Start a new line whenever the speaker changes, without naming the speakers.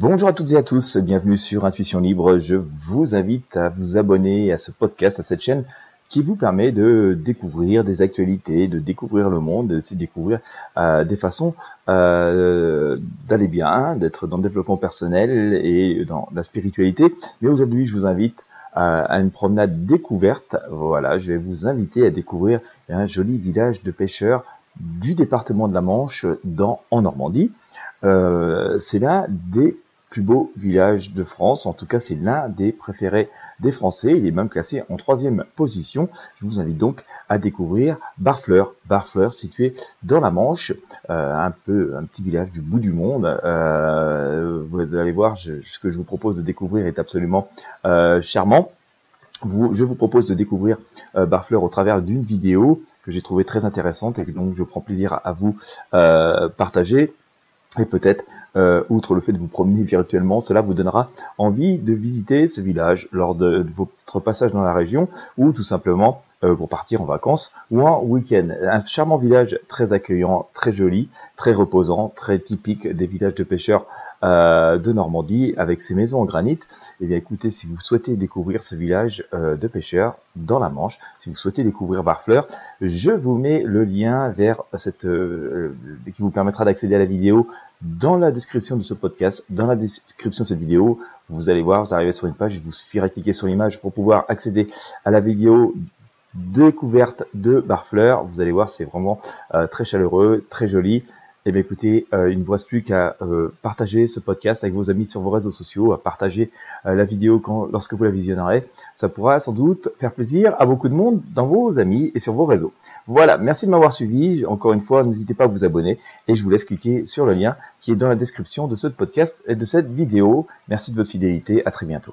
Bonjour à toutes et à tous, bienvenue sur Intuition Libre. Je vous invite à vous abonner à ce podcast, à cette chaîne qui vous permet de découvrir des actualités, de découvrir le monde, de découvrir euh, des façons euh, d'aller bien, d'être dans le développement personnel et dans la spiritualité. Mais aujourd'hui, je vous invite à une promenade découverte. Voilà, je vais vous inviter à découvrir un joli village de pêcheurs du département de la Manche en Normandie. Euh, c'est l'un des plus beaux villages de France. En tout cas, c'est l'un des préférés des Français. Il est même classé en troisième position. Je vous invite donc à découvrir Barfleur. Barfleur, situé dans la Manche, euh, un peu un petit village du bout du monde. Euh, vous allez voir, ce que je vous propose de découvrir est absolument charmant. je vous propose de découvrir Barfleur au travers d'une vidéo que j'ai trouvée très intéressante et que donc je prends plaisir à vous partager. Et peut-être, euh, outre le fait de vous promener virtuellement, cela vous donnera envie de visiter ce village lors de, votre passage dans la région ou tout simplement euh, pour partir en vacances ou en week-end. Un charmant village très accueillant, très joli, très reposant, très typique des villages de pêcheurs euh, de Normandie avec ses maisons en granit. Eh bien écoutez, si vous souhaitez découvrir ce village euh, de pêcheurs dans la Manche, si vous souhaitez découvrir Barfleur, je vous mets le lien vers cette euh, qui vous permettra d'accéder à la vidéo dans la description de ce podcast, dans la description de cette vidéo. Vous allez voir, vous arrivez sur une page, il vous suffira de cliquer sur l'image pour pouvoir accéder à la vidéo découverte de Barfleur. Vous allez voir, c'est vraiment très chaleureux, très joli. Eh bien écoutez, euh, il ne vous reste plus qu'à euh, partager ce podcast avec vos amis sur vos réseaux sociaux, à partager euh, la vidéo quand, lorsque vous la visionnerez. Ça pourra sans doute faire plaisir à beaucoup de monde dans vos amis et sur vos réseaux. Voilà, merci de m'avoir suivi. Encore une fois, n'hésitez pas à vous abonner et je vous laisse cliquer sur le lien qui est dans la description de ce podcast et de cette vidéo. Merci de votre fidélité. À très bientôt.